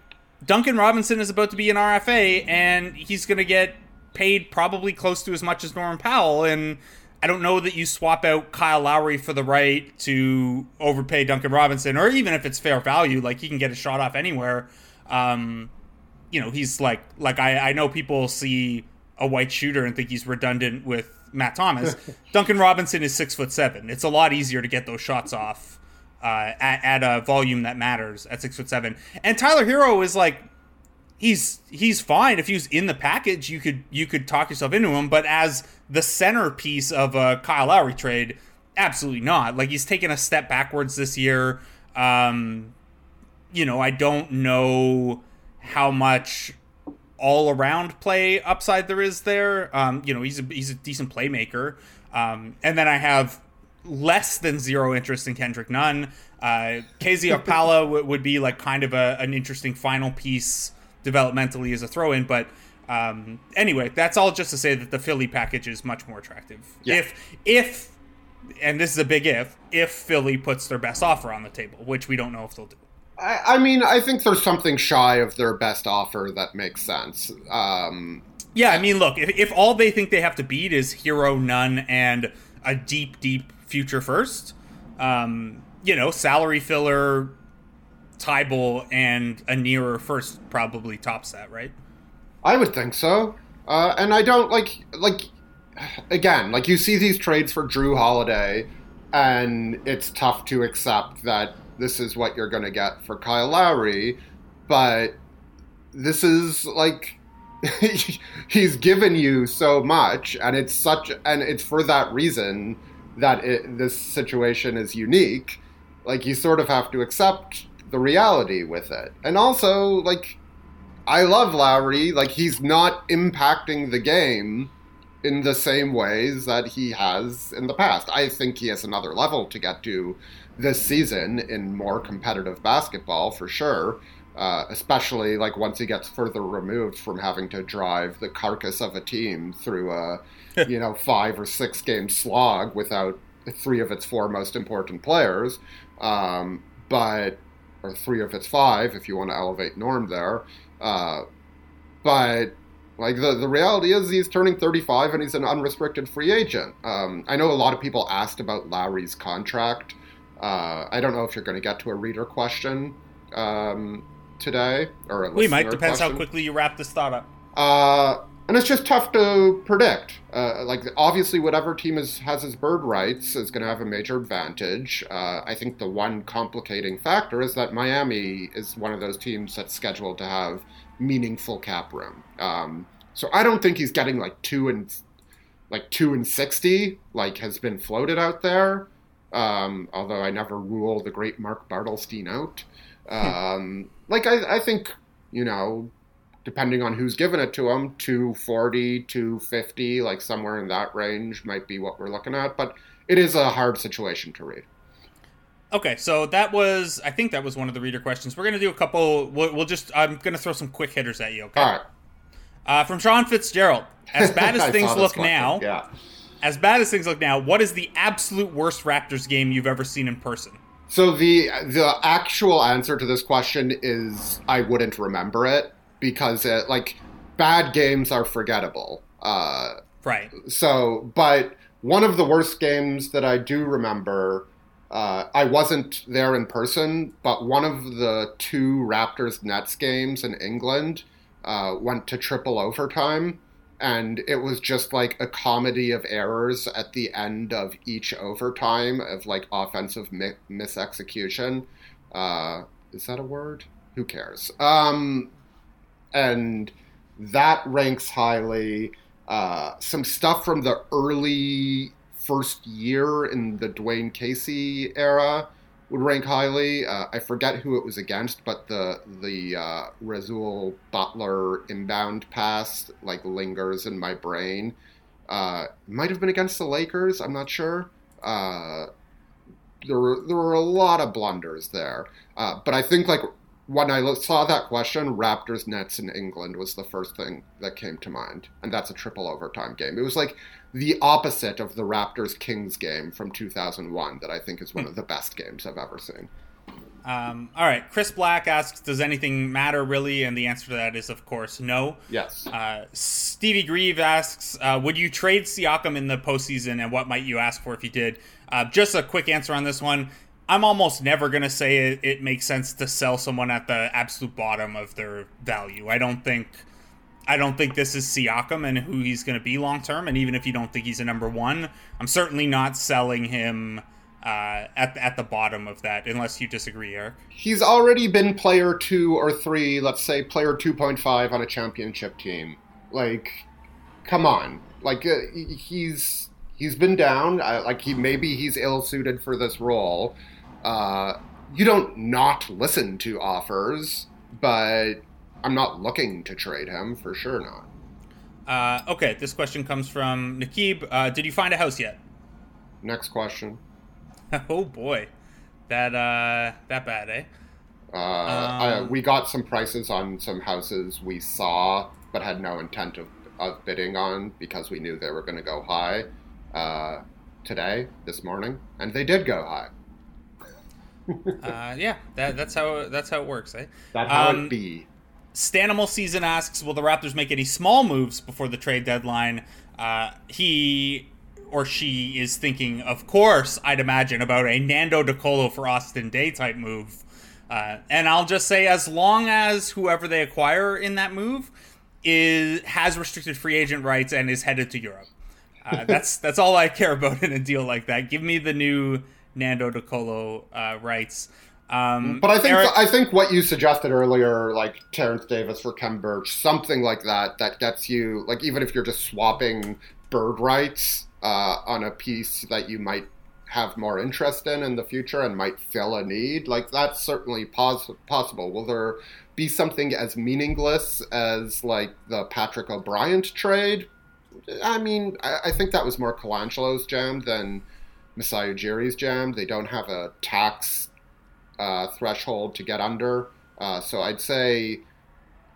A: Duncan Robinson is about to be an RFA, and he's going to get paid probably close to as much as Norman Powell, and I don't know that you swap out Kyle Lowry for the right to overpay Duncan Robinson, or even if it's fair value, like he can get a shot off anywhere. Um, you know, he's like like I, I know people see a white shooter and think he's redundant with Matt Thomas. Duncan Robinson is six foot seven. It's a lot easier to get those shots off uh, at, at a volume that matters at six foot seven. And Tyler Herro is like he's he's fine if he was in the package. You could you could talk yourself into him, but as the centerpiece of a Kyle Lowry trade, absolutely not. Like he's taken a step backwards this year. Um, you know, I don't know how much all around play upside there is there. Um, you know, he's a he's a decent playmaker. Um, and then I have less than zero interest in Kendrick Nunn. Uh, KZ Okpala w- would be like kind of a, an interesting final piece developmentally as a throw in. But um, anyway, that's all just to say that the Philly package is much more attractive. Yeah. If if and this is a big if if Philly puts their best offer on the table, which we don't know if they'll do.
B: I, I mean, I think there's something shy of their best offer that makes sense. Um,
A: yeah, I mean, look, if, if all they think they have to beat is Herro, Nunn, and a deep, deep future first, um, you know, salary filler, Thybulle and a nearer first probably tops that, right?
B: I would think so. Uh, and I don't like like again like you see these trades for Jrue Holiday, and it's tough to accept that this is what you're going to get for Kyle Lowry, but this is like he's given you so much, and it's such and it's for that reason that it, this situation is unique. Like you sort of have to accept the reality with it. And also, like, I love Lowry. Like, he's not impacting the game in the same ways that he has in the past. I think he has another level to get to this season in more competitive basketball for sure. Uh, especially like once he gets further removed from having to drive the carcass of a team through a you know five or six game slog without three of its four most important players. Um, but or three of its five, if you want to elevate Norm there. Uh, but like the the reality is, he's turning 35 and he's an unrestricted free agent. Um, I know a lot of people asked about Lowry's contract. Uh, I don't know if you're going to get to a reader question um, today or a
A: we might depends question. how quickly you wrap this thought up.
B: Uh, and it's just tough to predict. Uh, like obviously, whatever team is, has his bird rights is going to have a major advantage. Uh, I think the one complicating factor is that Miami is one of those teams that's scheduled to have meaningful cap room. Um, so I don't think he's getting like two and like two and sixty, like has been floated out there. Um, although I never rule the great Mark Bartelstein out. Um, like I, I think you know depending on who's given it to him, 240, 250, like somewhere in that range might be what we're looking at. But it is a hard situation to read.
A: Okay, so that was, I think that was one of the reader questions. We're going to do a couple, we'll, we'll just, I'm going to throw some quick hitters at you, okay?
B: All right.
A: Uh, from Sean Fitzgerald. As bad as things look now,
B: yeah.
A: As bad as things look now, what is the absolute worst Raptors game you've ever seen in person?
B: So the the actual answer to this question is I wouldn't remember it because it, like bad games are forgettable. Uh,
A: Right.
B: so, but one of the worst games that I do remember, uh, I wasn't there in person, but one of the two Raptors Nets games in England uh, went to triple overtime. And it was just like a comedy of errors at the end of each overtime of like offensive mi- misexecution. Uh, is that a word? Who cares? Um, and that ranks highly. Uh, some stuff from the early first year in the Dwane Casey era would rank highly. Uh, I forget who it was against, but the the uh, Rasual Butler inbound pass like lingers in my brain. Uh, might have been against the Lakers. I'm not sure. Uh, there were there were a lot of blunders there, uh, but I think like when I saw that question, Raptors Nets in England was the first thing that came to mind, and that's a triple overtime game. It was like the opposite of the Raptors Kings game from 2001 that I think is one of the best games I've ever seen.
A: Um, all right. Chris Black asks, "Does anything matter really?" And the answer to that is, of course, no.
B: Yes.
A: Uh, Stevie Grieve asks, uh, "Would you trade Siakam in the postseason, and what might you ask for if you did?" Uh, just a quick answer on this one. I'm almost never gonna say it, it makes sense to sell someone at the absolute bottom of their value. I don't think, I don't think this is Siakam and who he's gonna be long term. And even if you don't think he's a number one, I'm certainly not selling him uh, at at the bottom of that, unless you disagree, Eric.
B: He's already been player two or three, let's say player 2.5 on a championship team. Like, come on. Like, uh, he's he's been down. Like, he maybe he's ill suited for this role. Uh, you don't not listen to offers, but I'm not looking to trade him for sure. Not.
A: Uh, okay, this question comes from Nakib. Uh, did you find a house yet?
B: Next question.
A: oh boy, that uh, that bad, eh?
B: Uh, I,
A: Um,
B: we got some prices on some houses we saw, but had no intent of, of bidding on because we knew they were going to go high uh, today, this morning, and they did go high.
A: Uh, yeah, that, that's how that's how it works, eh?
B: That how
A: Um,
B: it be.
A: Stanimal season asks, will the Raptors make any small moves before the trade deadline? Uh, he or she is thinking, of course, I'd imagine about a Nando De Colo for Austin Daye type move. Uh, and I'll just say, as long as whoever they acquire in that move is has restricted free agent rights and is headed to Europe, uh, that's that's all I care about in a deal like that. Give me the new Nando De Colo uh, rights. Um,
B: But I think
A: Eric-
B: I think what you suggested earlier, like Terence Davis for Khem Birch, something like that, that gets you like even if you're just swapping bird rights uh, on a piece that you might have more interest in in the future and might fill a need, like that's certainly pos- possible. Will there be something as meaningless as like the Patrick O'Bryant trade? I mean, I, I think that was more Colangelo's jam than Masai Ujiri's jam. They don't have a tax uh, threshold to get under. Uh, so I'd say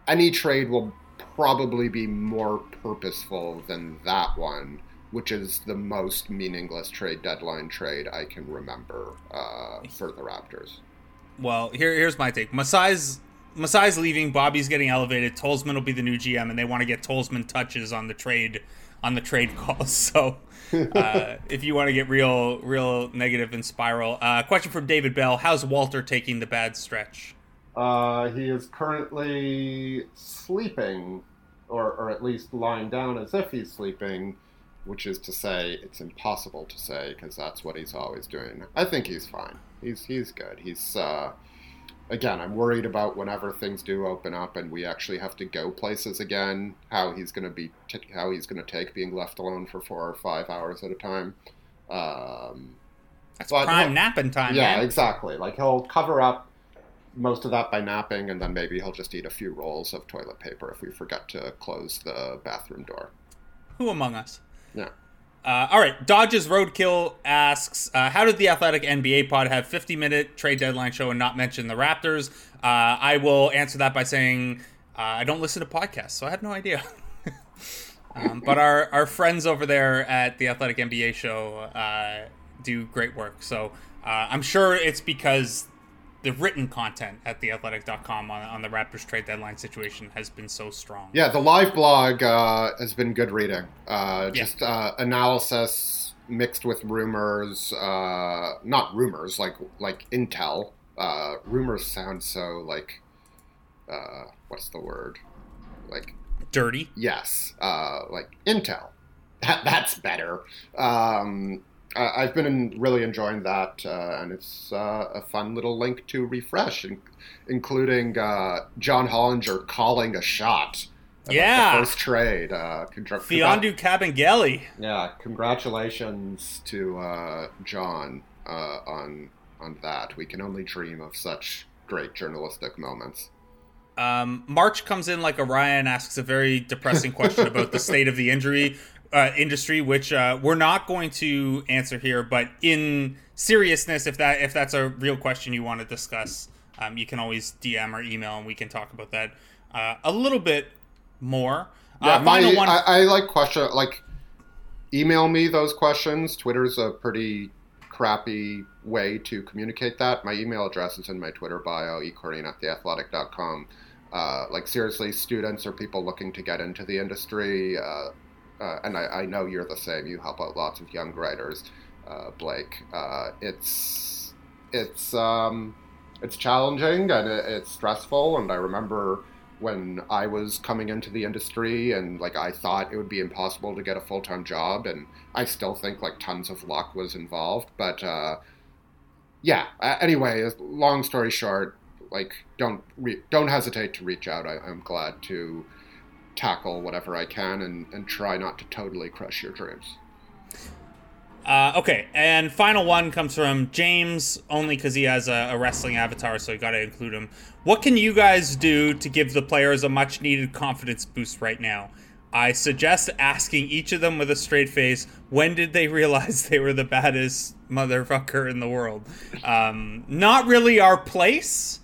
B: any trade will probably be more purposeful than that one, which is the most meaningless trade deadline trade I can remember uh, for the Raptors.
A: Well, here here's my take. Masai's Masai's leaving. Bobby's getting elevated. Tolzman will be the new GM, and they want to get Tolzman touches on the trade on the trade calls. So, uh, if you want to get real real negative and spiral, uh, question from David Bell: How's Walter taking the bad stretch?
B: Uh, he is currently sleeping, or, or at least lying down as if he's sleeping, which is to say, it's impossible to say because that's what he's always doing. I think he's fine. He's he's good. He's uh, again, I'm worried about whenever things do open up and we actually have to go places again. How he's going to be, t- how he's going to take being left alone for four or five hours at a time. Um,
A: That's
B: But,
A: prime
B: look,
A: napping time.
B: yeah,
A: man.
B: exactly. Like he'll cover up most of that by napping, and then maybe he'll just eat a few rolls of toilet paper if we forget to close the bathroom door.
A: Who among us?
B: Yeah.
A: Uh, all right. Dodges Roadkill asks, uh, "How did the Athletic NBA pod have 50 minute trade deadline show and not mention the Raptors?" Uh, I will answer that by saying uh, I don't listen to podcasts, so I have no idea. um, but our our friends over there at the Athletic NBA show uh, do great work. So uh, I'm sure it's because the written content at theathletic.com on, on the Raptors trade deadline situation has been so strong.
B: Yeah, the live blog uh, has been good reading. Uh, just uh, analysis mixed with rumors, uh, not rumors like like intel. Uh, rumors sound so like uh, what's the word? Like
A: Dirty.
B: yes, uh, like intel. That, that's better. Um, I- I've been really enjoying that, uh, and it's uh, a fun little link to refresh, in- including uh, John Hollinger calling a shot.
A: Yeah.
B: the first trade. Uh, congra-
A: Mfiondu Kabengele.
B: yeah, congratulations to uh, John uh, on on that. We can only dream of such great journalistic moments.
A: Um, March comes in like Orion asks a very depressing question about the state of the injury uh, industry, which uh, we're not going to answer here. But in seriousness, if that if that's a real question you want to discuss, um, you can always DM or email, and we can talk about that uh, a little bit more.
B: Yeah,
A: uh, final
B: my,
A: one.
B: I, I like question like email me those questions. Twitter's a pretty crappy way to communicate that. My email address is in my Twitter bio, ekoreen at theathletic.com. Uh, like seriously, students or people looking to get into the industry, uh, uh, and I, I know you're the same. You help out lots of young writers, uh, Blake. Uh, it's it's um, it's challenging and it, it's stressful. And I remember when I was coming into the industry and like I thought it would be impossible to get a full time job, and I still think like tons of luck was involved. But uh, yeah, anyway, long story short, like don't re- don't hesitate to reach out. I, I'm glad to tackle whatever I can and, and try not to totally crush your dreams.
A: Uh, okay, and final one comes from James, only because he has a, a wrestling avatar, so you got to include him. What can you guys do to give the players a much needed confidence boost right now? I suggest asking each of them with a straight face when did they realize they were the baddest motherfucker in the world? Um, not really our place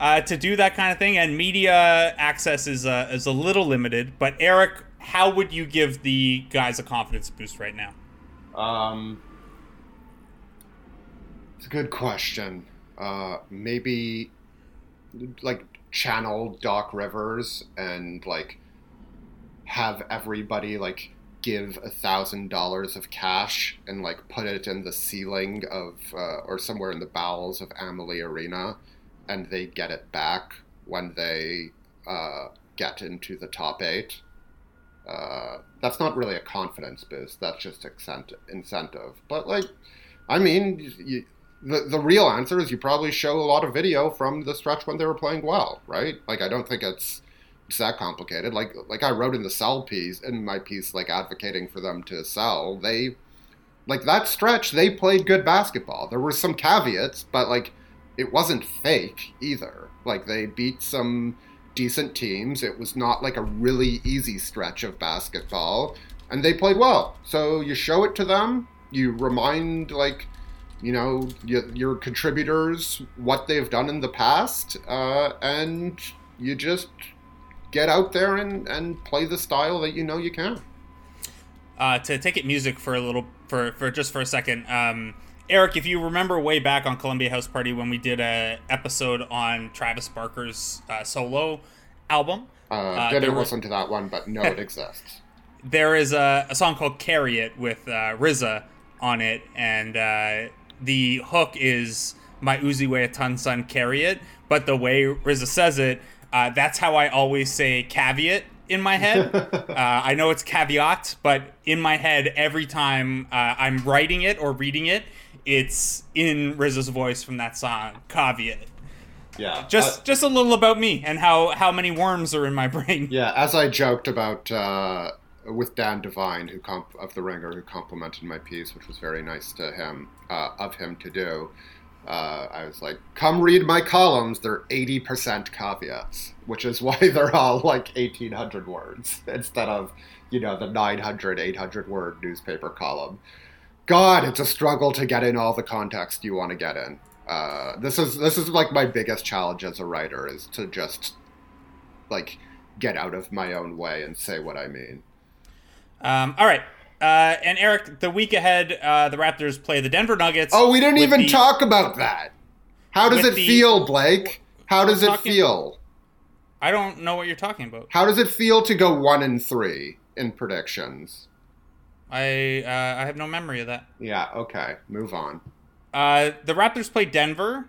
A: uh, to do that kind of thing, and media access is, uh, is a little limited. But, Eric, how would you give the guys a confidence boost right now?
B: Um, it's a good question. Uh, maybe like channel Doc Rivers and like have everybody like give a thousand dollars of cash and like put it in the ceiling of uh, or somewhere in the bowels of Amalie Arena, and they get it back when they uh, get into the top eight. Uh, that's not really a confidence boost. That's just incentive. But like, I mean, you, the the real answer is you probably show a lot of video from the stretch when they were playing well, right? Like, I don't think it's it's that complicated. Like like I wrote in the sell piece in my piece, like advocating for them to sell. They like that stretch. They played good basketball. There were some caveats, but like it wasn't fake either. Like they beat some decent teams. It was not like a really easy stretch of basketball, and they played well. So you show it to them. You remind like you know y- your contributors what they've done in the past, uh, and you just get out there and, and play the style that you know you can.
A: uh, to take it music for a little for for just for a second. Um, Eric, if you remember way back on Columbia House Party when we did a episode on Travis Barker's uh, solo album,
B: Uh,
A: Uh,
B: didn't listen to that one, but know it exists.
A: there is a, a song called "Carry It" with uh, RZA on it, and uh, the hook is "My Uzi weigh a ton, son, carry it." But the way RZA says it, uh, that's how I always say caveat in my head. uh, I know it's caveat, but in my head, every time uh, I'm writing it or reading it, it's in RZA's voice from that song, caveat.
B: Yeah.
A: Just
B: Uh,
A: just a little about me and how how many worms are in my brain.
B: yeah, as I joked about uh, with Dan Devine, who comp- of the Ringer, who complimented my piece, which was very nice to him uh, of him to do. Uh, I was like, "Come read my columns. They're eighty percent caveats, which is why they're all like eighteen hundred words instead of you know the 900, 800 word newspaper column." God, it's a struggle to get in all the context you want to get in. Uh, this is this is like my biggest challenge as a writer is to just like get out of my own way and say what I mean.
A: Um, all right. Uh, and Eric, the week ahead, uh, the Raptors play the Denver Nuggets.
B: Oh, we didn't even
A: the-
B: talk about that. How does it
A: the-
B: feel, Blake? How does it
A: talking-
B: feel?
A: I don't know what you're talking about.
B: How does it feel to go one and three in predictions?
A: I uh, I have no memory of that.
B: Yeah, okay. Move on.
A: Uh, the Raptors play Denver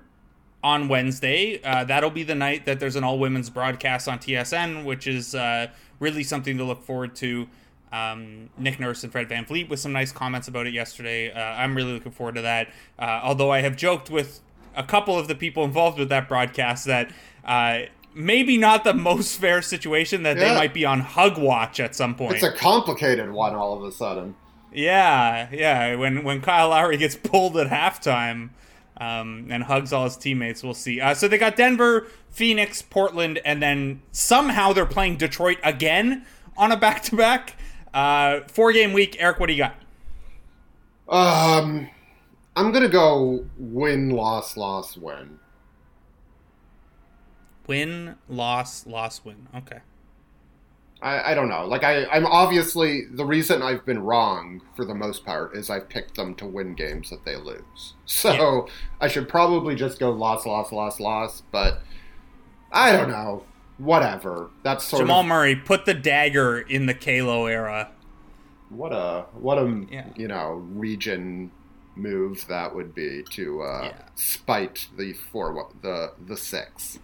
A: on Wednesday. Uh, that'll be the night that there's an all women's broadcast on TSN, which is uh, really something to look forward to. Um, Nick Nurse and Fred VanVleet with some nice comments about it yesterday. Uh, I'm really looking forward to that. Uh, although I have joked with a couple of the people involved with that broadcast that uh, maybe not the most fair situation that they might be on hug watch at some point.
B: It's a complicated one all of a sudden.
A: Yeah, yeah. When when Kyle Lowry gets pulled at halftime um, and hugs all his teammates, we'll see. Uh, so they got Denver, Phoenix, Portland, and then somehow they're playing Detroit again on a back to back. Four game week. Eric, what do you got?
B: Um, I'm gonna go win, loss, loss, win.
A: Win, loss, loss, win. Okay.
B: I, I don't know. Like I, I'm obviously the reason I've been wrong for the most part is I've picked them to win games that they lose. So I should probably just go loss, loss, loss, loss. But I don't know. Whatever. That's sort
A: Jamal
B: of
A: Murray put the dagger in the Kalo era.
B: what a what a
A: Yeah.
B: you know region move that would be to uh,
A: Yeah.
B: spite the four the the six.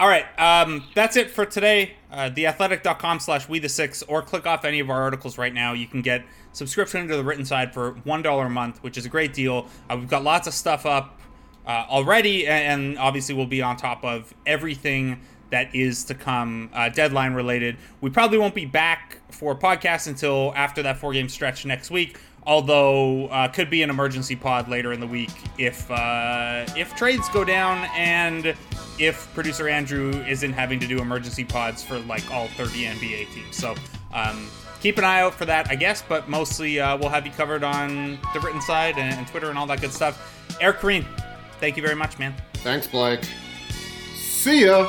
A: All right, um, that's it for today. Uh, theathletic.com slash we the six, or click off any of our articles right now. You can get subscription to the written side for $1 a month, which is a great deal. Uh, we've got lots of stuff up uh, already, and, obviously we'll be on top of everything that is to come uh, deadline related. We probably won't be back for podcasts until after that four game stretch next week. Although uh, could be an emergency pod later in the week if uh, if trades go down and if producer Andrew isn't having to do emergency pods for like all 30 NBA teams. So um, keep an eye out for that, I guess. But mostly uh, we'll have you covered on the written side and, and Twitter and all that good stuff. Eric Koreen, thank you very much, man.
B: Thanks, Blake. See ya.